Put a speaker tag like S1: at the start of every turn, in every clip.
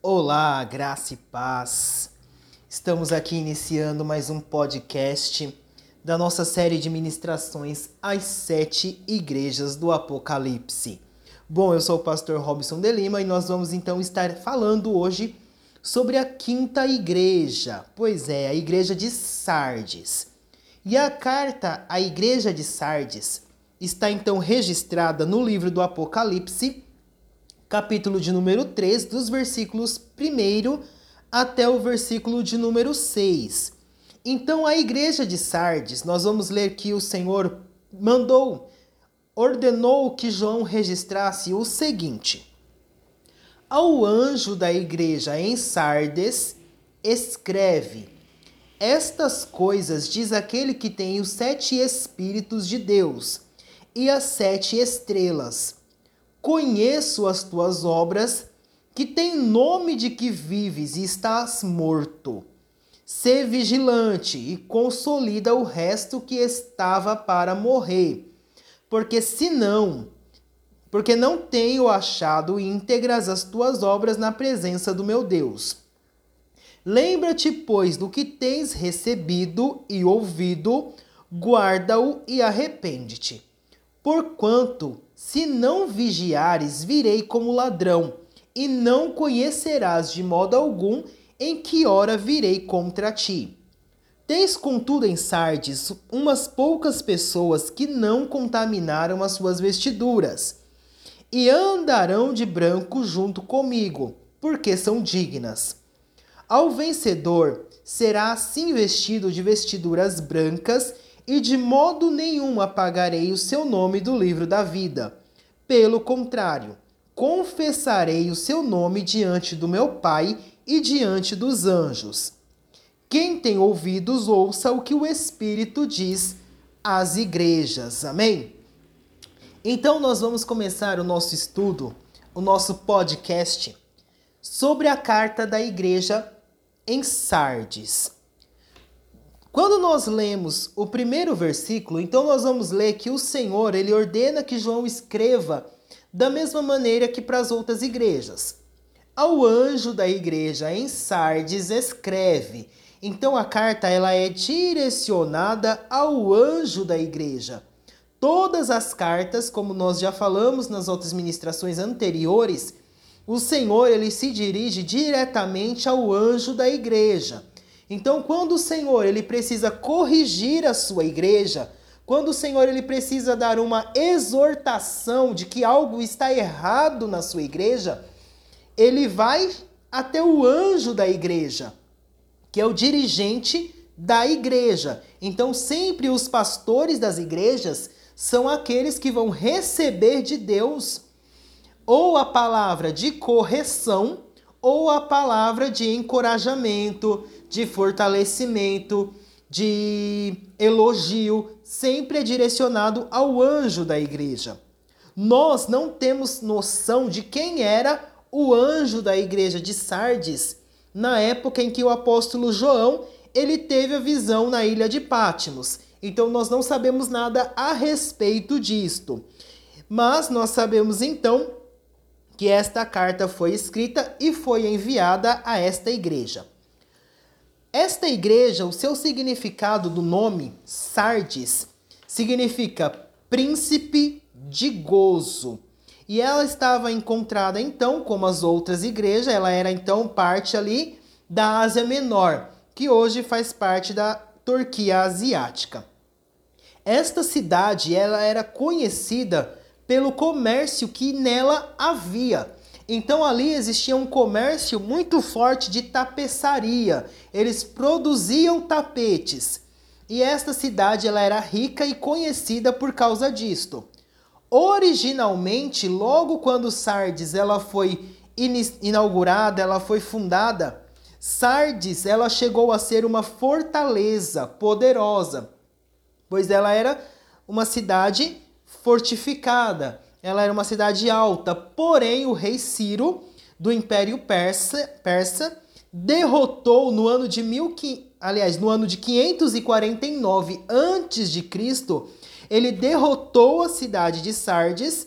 S1: Olá, graça e paz. Estamos aqui iniciando mais um podcast da nossa série de ministrações às sete igrejas do Apocalipse. Bom, eu sou o pastor Robson de Lima e nós vamos então estar falando hoje sobre a quinta igreja, pois é, a igreja de Sardes. E a carta à igreja de Sardes está então registrada no livro do Apocalipse, capítulo de número 3, dos versículos 1 até o versículo de número 6. Então, a igreja de Sardes, nós vamos ler que o Senhor mandou, ordenou que João registrasse o seguinte: Ao anjo da igreja em Sardes, escreve: Estas coisas diz aquele que tem os sete Espíritos de Deus e as sete estrelas. Conheço as tuas obras, que tem nome de que vives e estás morto. Sê vigilante e consolida o resto que estava para morrer, porque senão, porque não tenho achado íntegras as tuas obras na presença do meu Deus. Lembra-te, pois, do que tens recebido e ouvido, guarda-o e arrepende-te. Porquanto, se não vigiares, virei como ladrão, e não conhecerás de modo algum em que hora virei contra ti. Tens, contudo, em Sardes umas poucas pessoas que não contaminaram as suas vestiduras, e andarão de branco junto comigo, porque são dignas. Ao vencedor será assim vestido de vestiduras brancas e de modo nenhum apagarei o seu nome do livro da vida. Pelo contrário, confessarei o seu nome diante do meu Pai e diante dos anjos. Quem tem ouvidos, ouça o que o Espírito diz às igrejas. Amém? Então, nós vamos começar o nosso estudo, o nosso podcast, sobre a carta da igreja em Sardes. Quando nós lemos o primeiro versículo, então nós vamos ler que o Senhor, ele ordena que João escreva da mesma maneira que para as outras igrejas. Ao anjo da igreja em Sardes escreve. Então a carta ela é direcionada ao anjo da igreja. Todas as cartas, como nós já falamos nas outras ministrações anteriores, o Senhor ele se dirige diretamente ao anjo da igreja. Então, quando o Senhor ele precisa corrigir a sua igreja, quando o Senhor ele precisa dar uma exortação de que algo está errado na sua igreja, ele vai até o anjo da igreja, que é o dirigente da igreja. Então, sempre os pastores das igrejas são aqueles que vão receber de Deus ou a palavra de correção ou a palavra de encorajamento, de fortalecimento, de elogio, sempre é direcionado ao anjo da igreja. Nós não temos noção de quem era o anjo da igreja de Sardes na época em que o apóstolo João ele teve a visão na ilha de Pátimos. Então nós não sabemos nada a respeito disto. Mas nós sabemos então que esta carta foi escrita e foi enviada a esta igreja. Esta igreja, o seu significado do nome, Sardes, significa príncipe de gozo. E ela estava encontrada então, como as outras igrejas, ela era então parte ali da Ásia Menor, que hoje faz parte da Turquia asiática. Esta cidade, ela era conhecida pelo comércio que nela havia. Então ali existia um comércio muito forte de tapeçaria. Eles produziam tapetes. E esta cidade ela era rica e conhecida por causa disto. Originalmente, logo quando Sardes ela foi inaugurada, ela foi fundada, Sardes ela chegou a ser uma fortaleza poderosa, pois ela era uma cidade fortificada. Ela era uma cidade alta, porém o rei Ciro do Império Persa, Persa derrotou no ano de mil, aliás, no ano de 549 antes de Cristo, ele derrotou a cidade de Sardes,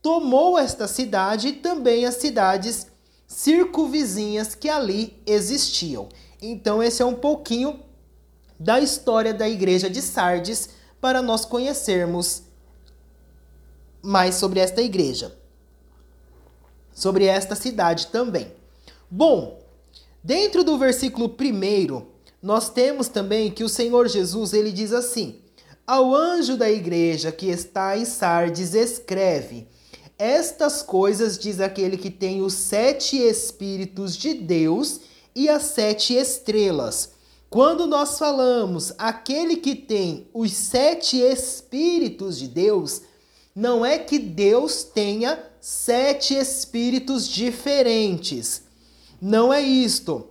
S1: tomou esta cidade e também as cidades circunvizinhas que ali existiam. Então, esse é um pouquinho da história da igreja de Sardes para nós conhecermos mais sobre esta igreja, sobre esta cidade também. Bom, dentro do versículo 1, nós temos também que o Senhor Jesus ele diz assim: Ao anjo da igreja que está em Sardes, escreve: Estas coisas diz aquele que tem os sete Espíritos de Deus e as sete estrelas. Quando nós falamos aquele que tem os sete Espíritos de Deus, não é que Deus tenha sete espíritos diferentes. Não é isto.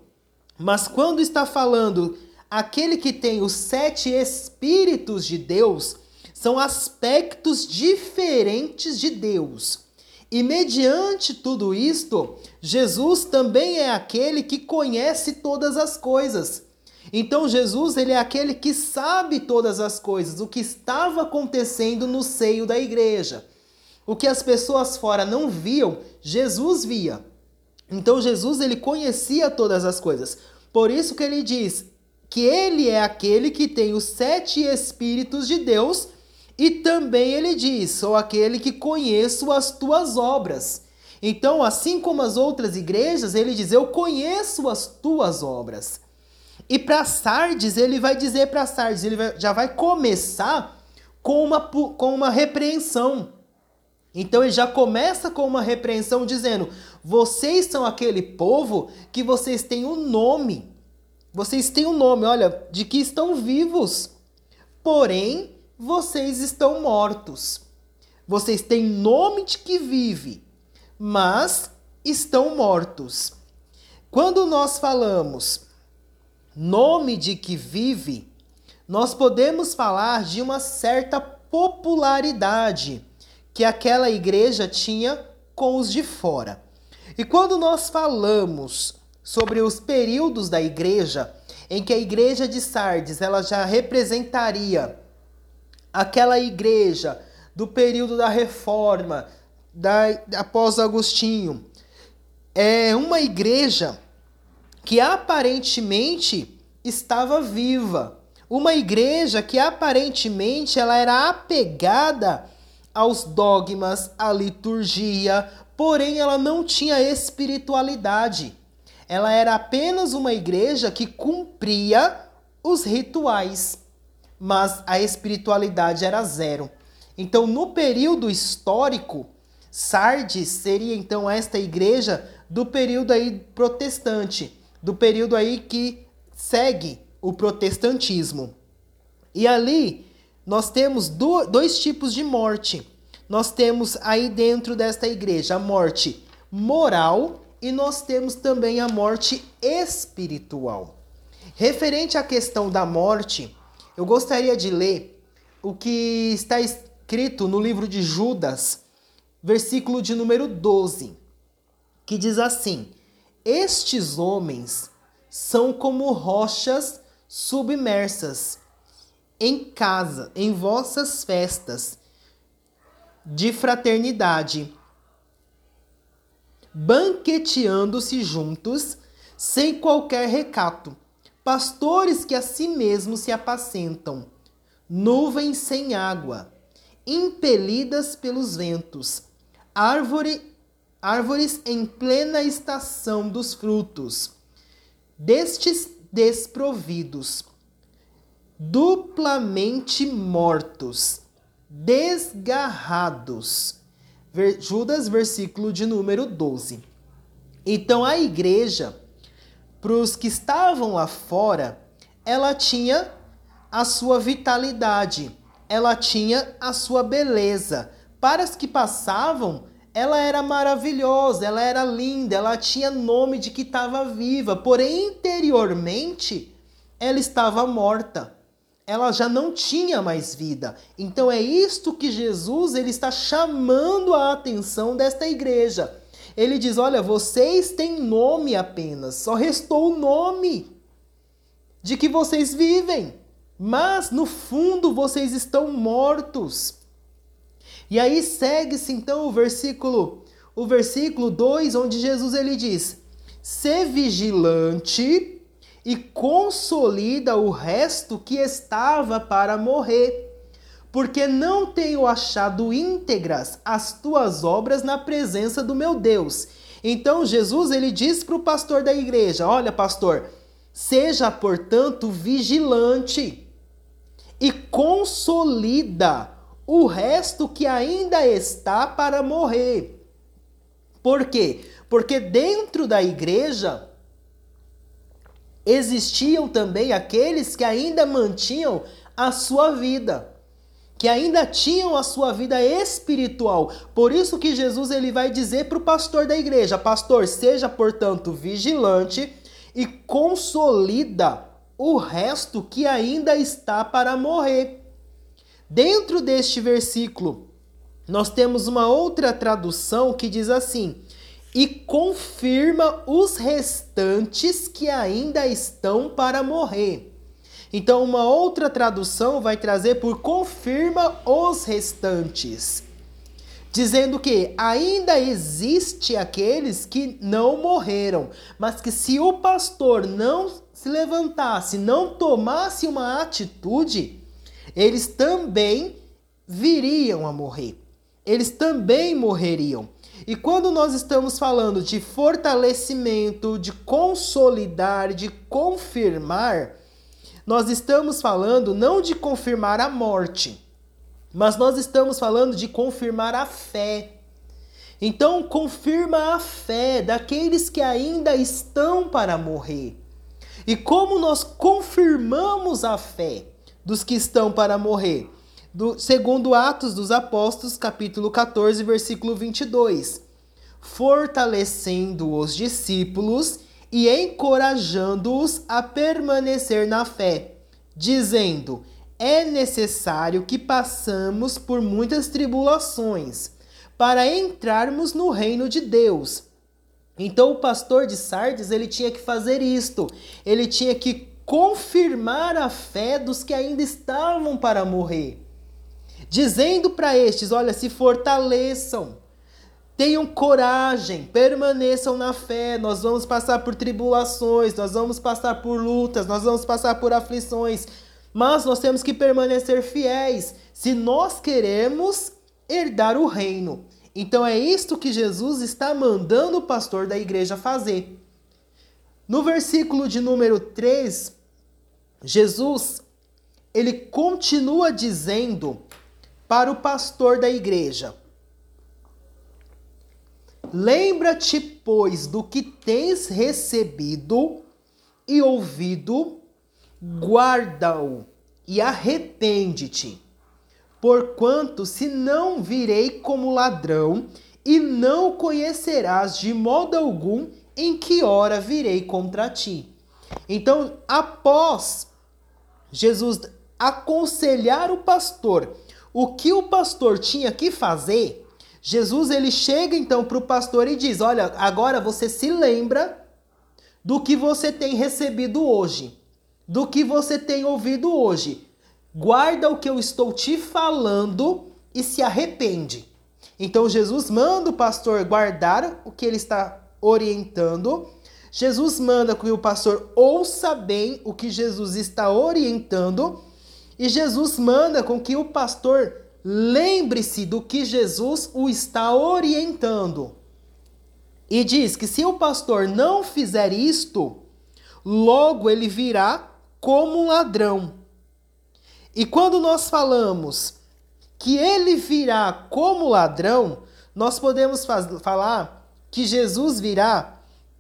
S1: Mas quando está falando aquele que tem os sete espíritos de Deus, são aspectos diferentes de Deus. E mediante tudo isto, Jesus também é aquele que conhece todas as coisas. Então Jesus, ele é aquele que sabe todas as coisas, o que estava acontecendo no seio da igreja. O que as pessoas fora não viam, Jesus via. Então Jesus, ele conhecia todas as coisas. Por isso que ele diz que ele é aquele que tem os sete espíritos de Deus e também ele diz: sou aquele que conheço as tuas obras. Então, assim como as outras igrejas, ele diz: eu conheço as tuas obras. E para Sardes, ele vai dizer para Sardes, ele vai, já vai começar com uma, com uma repreensão. Então ele já começa com uma repreensão dizendo: vocês são aquele povo que vocês têm um nome. Vocês têm um nome, olha, de que estão vivos. Porém, vocês estão mortos. Vocês têm nome de que vive, mas estão mortos. Quando nós falamos nome de que vive, nós podemos falar de uma certa popularidade que aquela igreja tinha com os de fora. E quando nós falamos sobre os períodos da igreja, em que a igreja de Sardes ela já representaria aquela igreja do período da reforma, da, após Agostinho, é uma igreja que aparentemente estava viva. Uma igreja que aparentemente ela era apegada aos dogmas, à liturgia, porém ela não tinha espiritualidade. Ela era apenas uma igreja que cumpria os rituais, mas a espiritualidade era zero. Então, no período histórico, Sardes seria então esta igreja do período aí protestante do período aí que segue o protestantismo. E ali nós temos dois tipos de morte. Nós temos aí dentro desta igreja a morte moral e nós temos também a morte espiritual. Referente à questão da morte, eu gostaria de ler o que está escrito no livro de Judas, versículo de número 12, que diz assim: estes homens são como rochas submersas em casa, em vossas festas de fraternidade, banqueteando-se juntos, sem qualquer recato, pastores que a si mesmos se apacentam, nuvens sem água, impelidas pelos ventos, árvore árvores em plena estação dos frutos, destes desprovidos, duplamente mortos, desgarrados. Judas, versículo de número 12. Então a igreja, para os que estavam lá fora, ela tinha a sua vitalidade, ela tinha a sua beleza. Para os que passavam, ela era maravilhosa, ela era linda, ela tinha nome de que estava viva, porém interiormente ela estava morta. Ela já não tinha mais vida. Então é isto que Jesus ele está chamando a atenção desta igreja. Ele diz: "Olha, vocês têm nome apenas, só restou o nome de que vocês vivem, mas no fundo vocês estão mortos." E aí segue-se então o versículo, o versículo 2, onde Jesus ele diz: ser vigilante e consolida o resto que estava para morrer. Porque não tenho achado íntegras as tuas obras na presença do meu Deus. Então Jesus ele diz para o pastor da igreja: Olha, pastor, seja portanto vigilante e consolida o resto que ainda está para morrer. Por quê? Porque dentro da igreja existiam também aqueles que ainda mantinham a sua vida, que ainda tinham a sua vida espiritual. Por isso que Jesus ele vai dizer para o pastor da igreja: Pastor, seja portanto vigilante e consolida o resto que ainda está para morrer. Dentro deste versículo, nós temos uma outra tradução que diz assim: e confirma os restantes que ainda estão para morrer. Então, uma outra tradução vai trazer por confirma os restantes, dizendo que ainda existe aqueles que não morreram, mas que se o pastor não se levantasse, não tomasse uma atitude, eles também viriam a morrer. Eles também morreriam. E quando nós estamos falando de fortalecimento, de consolidar, de confirmar, nós estamos falando não de confirmar a morte, mas nós estamos falando de confirmar a fé. Então, confirma a fé daqueles que ainda estão para morrer. E como nós confirmamos a fé? Dos que estão para morrer. Do, segundo Atos dos Apóstolos, capítulo 14, versículo 22. Fortalecendo os discípulos e encorajando-os a permanecer na fé, dizendo: É necessário que passamos por muitas tribulações para entrarmos no reino de Deus. Então o pastor de Sardes, ele tinha que fazer isto. Ele tinha que confirmar a fé dos que ainda estavam para morrer, dizendo para estes: olha, se fortaleçam, tenham coragem, permaneçam na fé. Nós vamos passar por tribulações, nós vamos passar por lutas, nós vamos passar por aflições, mas nós temos que permanecer fiéis se nós queremos herdar o reino. Então é isto que Jesus está mandando o pastor da igreja fazer. No versículo de número 3, Jesus, ele continua dizendo para o pastor da igreja: Lembra-te, pois, do que tens recebido e ouvido, guarda-o e arrepende-te. Porquanto, se não virei como ladrão, e não conhecerás de modo algum em que hora virei contra ti. Então, após Jesus aconselhar o pastor o que o pastor tinha que fazer, Jesus ele chega então para o pastor e diz: Olha, agora você se lembra do que você tem recebido hoje, do que você tem ouvido hoje. Guarda o que eu estou te falando e se arrepende. Então Jesus manda o pastor guardar o que ele está orientando Jesus manda que o pastor ouça bem o que Jesus está orientando e Jesus manda com que o pastor lembre-se do que Jesus o está orientando. E diz que se o pastor não fizer isto, logo ele virá como um ladrão. E quando nós falamos que ele virá como ladrão, nós podemos falar que Jesus virá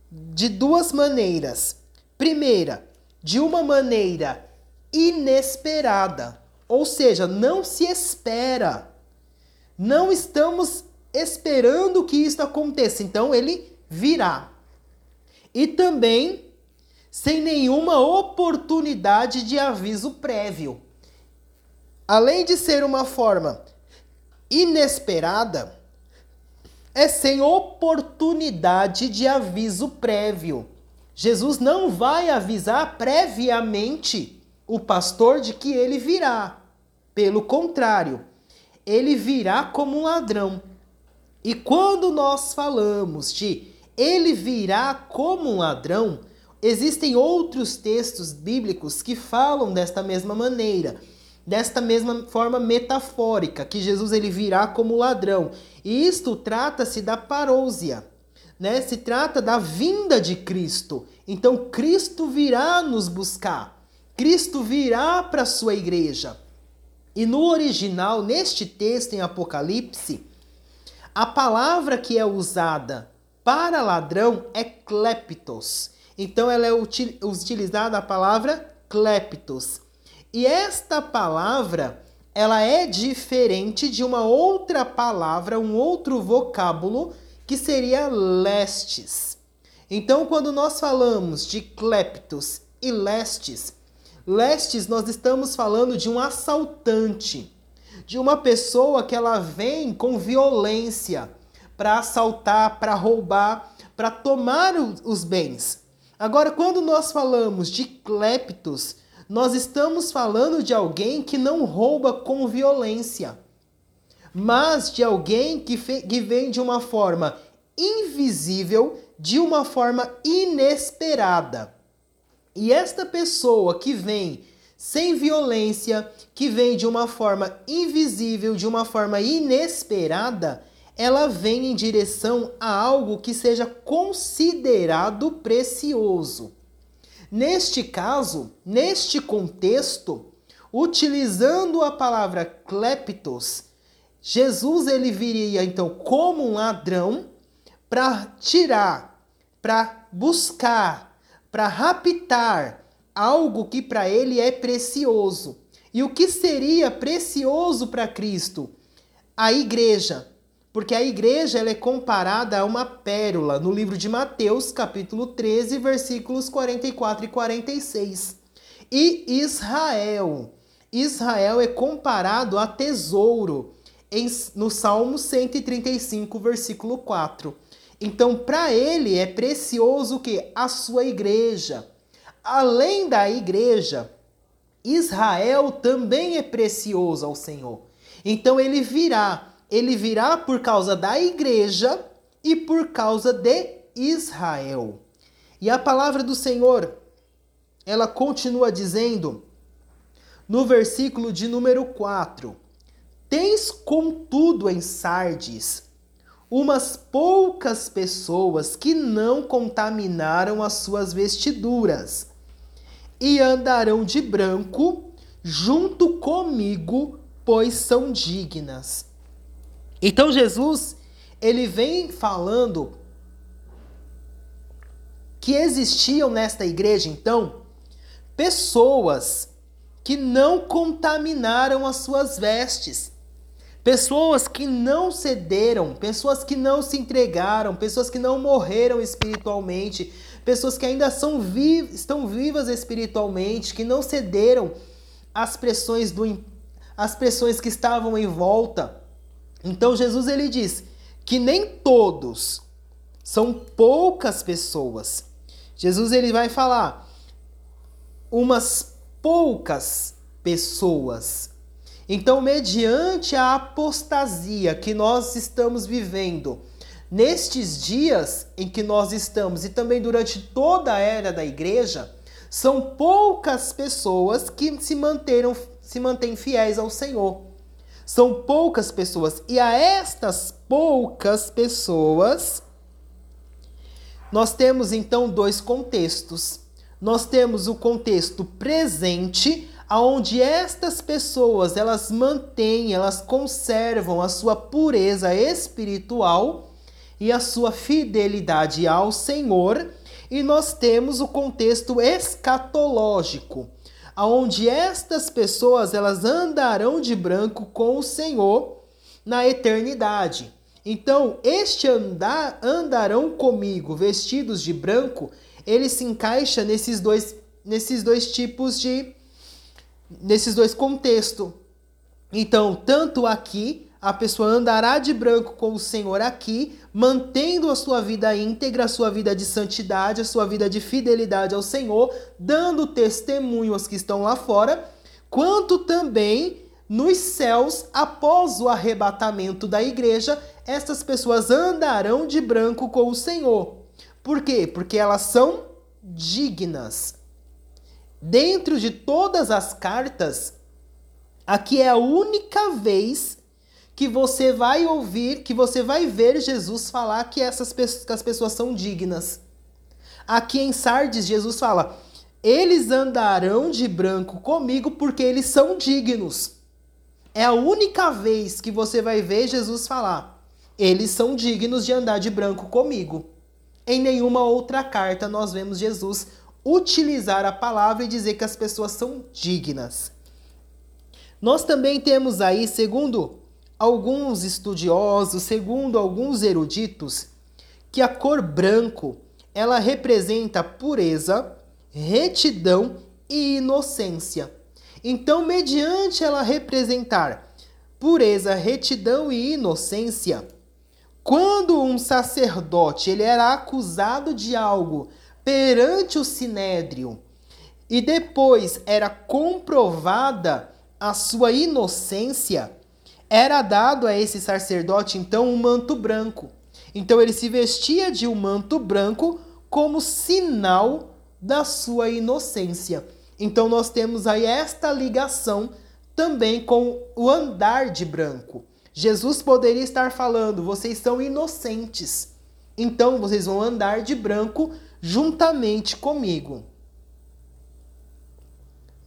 S1: de duas maneiras. Primeira, de uma maneira inesperada, ou seja, não se espera. Não estamos esperando que isso aconteça, então ele virá. E também sem nenhuma oportunidade de aviso prévio. Além de ser uma forma inesperada, é sem oportunidade de aviso prévio. Jesus não vai avisar previamente o pastor de que ele virá. Pelo contrário, ele virá como um ladrão. E quando nós falamos de ele virá como um ladrão, existem outros textos bíblicos que falam desta mesma maneira, desta mesma forma metafórica, que Jesus ele virá como ladrão. E isto trata-se da parousia, né? Se trata da vinda de Cristo. Então Cristo virá nos buscar. Cristo virá para a sua igreja. E no original, neste texto em Apocalipse, a palavra que é usada para ladrão é kleptos. Então ela é utilizada a palavra kleptos. E esta palavra, ela é diferente de uma outra palavra, um outro vocábulo que seria lestes. Então, quando nós falamos de kleptos e lestes, lestes nós estamos falando de um assaltante, de uma pessoa que ela vem com violência para assaltar, para roubar, para tomar os bens. Agora, quando nós falamos de kleptos, nós estamos falando de alguém que não rouba com violência mas de alguém que, que vem de uma forma invisível, de uma forma inesperada. E esta pessoa que vem sem violência, que vem de uma forma invisível, de uma forma inesperada, ela vem em direção a algo que seja considerado precioso. Neste caso, neste contexto, utilizando a palavra kleptos, Jesus ele viria então como um ladrão para tirar, para buscar, para raptar algo que para ele é precioso. E o que seria precioso para Cristo? A igreja. Porque a igreja ela é comparada a uma pérola no livro de Mateus, capítulo 13, versículos 44 e 46. E Israel. Israel é comparado a tesouro em, no Salmo 135, versículo 4. Então, para ele é precioso que a sua igreja. Além da igreja, Israel também é precioso ao Senhor. Então ele virá, ele virá por causa da igreja e por causa de Israel. E a palavra do Senhor, ela continua dizendo no versículo de número 4: Tens, contudo, em Sardes umas poucas pessoas que não contaminaram as suas vestiduras e andarão de branco junto comigo, pois são dignas. Então Jesus, ele vem falando que existiam nesta igreja então pessoas que não contaminaram as suas vestes Pessoas que não cederam, pessoas que não se entregaram, pessoas que não morreram espiritualmente, pessoas que ainda são vi estão vivas espiritualmente, que não cederam às pressões do as pressões que estavam em volta. Então Jesus ele diz que nem todos são poucas pessoas. Jesus ele vai falar umas poucas pessoas então, mediante a apostasia que nós estamos vivendo, nestes dias em que nós estamos e também durante toda a era da igreja, são poucas pessoas que se manteram se mantêm fiéis ao Senhor. São poucas pessoas. E a estas poucas pessoas nós temos então dois contextos. Nós temos o contexto presente, aonde estas pessoas elas mantêm, elas conservam a sua pureza espiritual e a sua fidelidade ao Senhor, e nós temos o contexto escatológico, aonde estas pessoas elas andarão de branco com o Senhor na eternidade. Então, este andar andarão comigo vestidos de branco, ele se encaixa nesses dois nesses dois tipos de nesses dois contextos. Então, tanto aqui, a pessoa andará de branco com o Senhor aqui, mantendo a sua vida íntegra, a sua vida de santidade, a sua vida de fidelidade ao Senhor, dando testemunho aos que estão lá fora, quanto também nos céus, após o arrebatamento da igreja, estas pessoas andarão de branco com o Senhor. Por quê? Porque elas são dignas. Dentro de todas as cartas, aqui é a única vez que você vai ouvir, que você vai ver Jesus falar que essas que as pessoas são dignas. Aqui em Sardes, Jesus fala: "Eles andarão de branco comigo porque eles são dignos". É a única vez que você vai ver Jesus falar: "Eles são dignos de andar de branco comigo". Em nenhuma outra carta nós vemos Jesus utilizar a palavra e dizer que as pessoas são dignas. Nós também temos aí, segundo alguns estudiosos, segundo alguns eruditos, que a cor branco ela representa pureza, retidão e inocência. Então, mediante ela representar pureza, retidão e inocência, quando um sacerdote ele era acusado de algo perante o sinédrio e depois era comprovada a sua inocência, era dado a esse sacerdote então um manto branco. Então ele se vestia de um manto branco como sinal da sua inocência. Então nós temos aí esta ligação também com o andar de branco. Jesus poderia estar falando: vocês são inocentes, então vocês vão andar de branco juntamente comigo.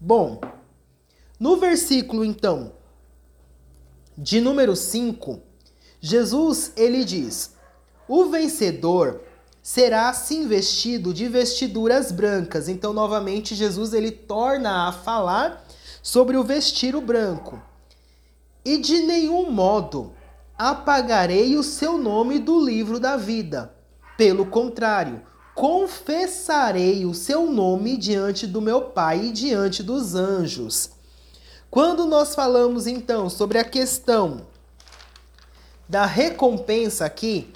S1: Bom, no versículo então de número 5, Jesus ele diz: O vencedor será assim vestido de vestiduras brancas. Então novamente Jesus ele torna a falar sobre o vestir o branco. E de nenhum modo apagarei o seu nome do livro da vida. Pelo contrário, confessarei o seu nome diante do meu Pai e diante dos anjos. Quando nós falamos então sobre a questão da recompensa aqui,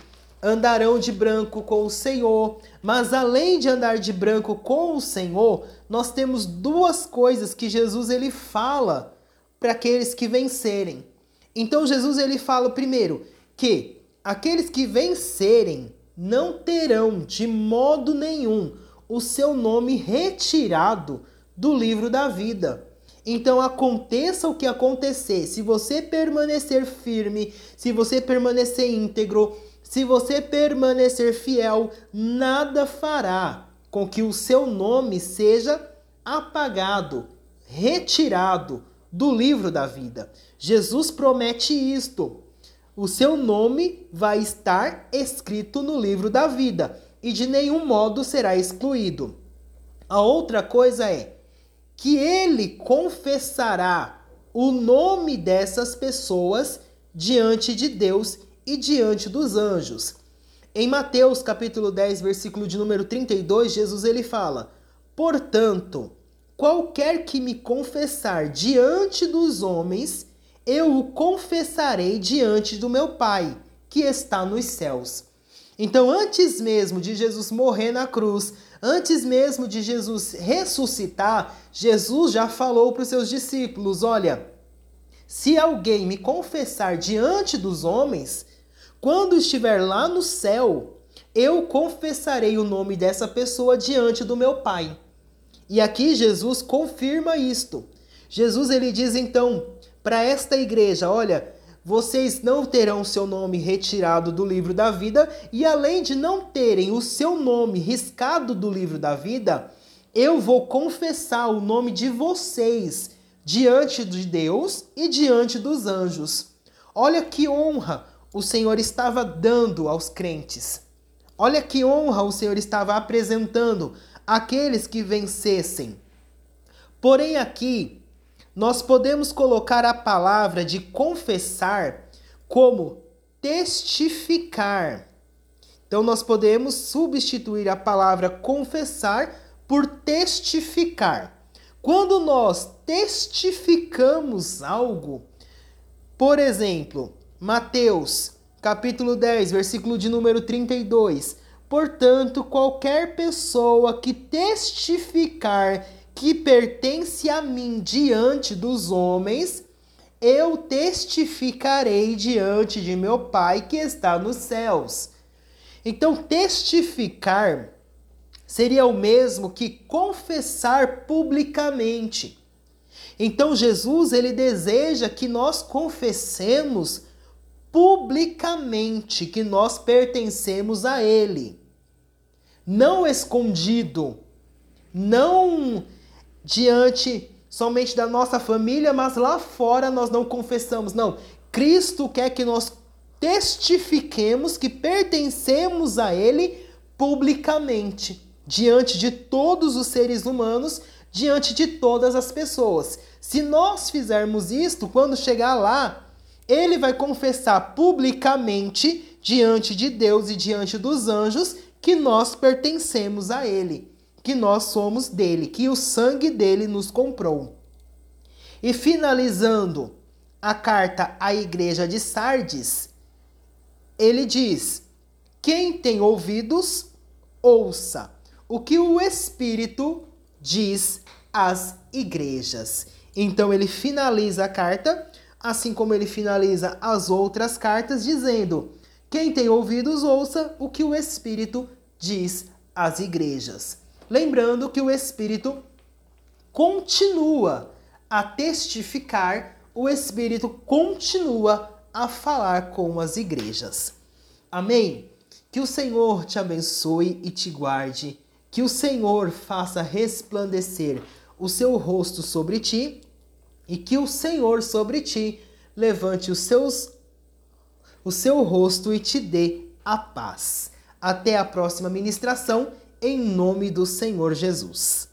S1: andarão de branco com o Senhor, mas além de andar de branco com o Senhor, nós temos duas coisas que Jesus ele fala para aqueles que vencerem. Então Jesus ele fala primeiro que aqueles que vencerem não terão de modo nenhum o seu nome retirado do livro da vida. Então aconteça o que acontecer, se você permanecer firme, se você permanecer íntegro, se você permanecer fiel, nada fará com que o seu nome seja apagado, retirado do livro da vida. Jesus promete isto o seu nome vai estar escrito no livro da vida e de nenhum modo será excluído. A outra coisa é que ele confessará o nome dessas pessoas diante de Deus e diante dos anjos. Em Mateus capítulo 10, versículo de número 32, Jesus ele fala: "Portanto, qualquer que me confessar diante dos homens, eu o confessarei diante do meu Pai, que está nos céus. Então, antes mesmo de Jesus morrer na cruz, antes mesmo de Jesus ressuscitar, Jesus já falou para os seus discípulos: Olha, se alguém me confessar diante dos homens, quando estiver lá no céu, eu confessarei o nome dessa pessoa diante do meu Pai. E aqui Jesus confirma isto. Jesus ele diz então: para esta igreja: olha, vocês não terão seu nome retirado do livro da vida, e além de não terem o seu nome riscado do livro da vida, eu vou confessar o nome de vocês diante de Deus e diante dos anjos. Olha que honra o Senhor estava dando aos crentes. Olha que honra o Senhor estava apresentando àqueles que vencessem. Porém, aqui nós podemos colocar a palavra de confessar como testificar. Então, nós podemos substituir a palavra confessar por testificar. Quando nós testificamos algo, por exemplo, Mateus, capítulo 10, versículo de número 32. Portanto, qualquer pessoa que testificar que pertence a mim diante dos homens, eu testificarei diante de meu Pai que está nos céus. Então, testificar seria o mesmo que confessar publicamente. Então, Jesus ele deseja que nós confessemos publicamente que nós pertencemos a ele. Não escondido, não diante somente da nossa família, mas lá fora nós não confessamos. Não, Cristo quer que nós testifiquemos que pertencemos a Ele publicamente, diante de todos os seres humanos, diante de todas as pessoas. Se nós fizermos isto, quando chegar lá, ele vai confessar publicamente diante de Deus e diante dos anjos que nós pertencemos a Ele, que nós somos dele, que o sangue dele nos comprou. E finalizando a carta à igreja de Sardes, ele diz: Quem tem ouvidos, ouça o que o Espírito diz às igrejas. Então ele finaliza a carta, assim como ele finaliza as outras cartas, dizendo: Quem tem ouvidos, ouça o que o Espírito diz às igrejas. Lembrando que o Espírito continua a testificar, o Espírito continua a falar com as igrejas. Amém? Que o Senhor te abençoe e te guarde, que o Senhor faça resplandecer o seu rosto sobre ti e que o Senhor sobre ti levante os seus o seu rosto e te dê a paz. Até a próxima ministração, em nome do Senhor Jesus.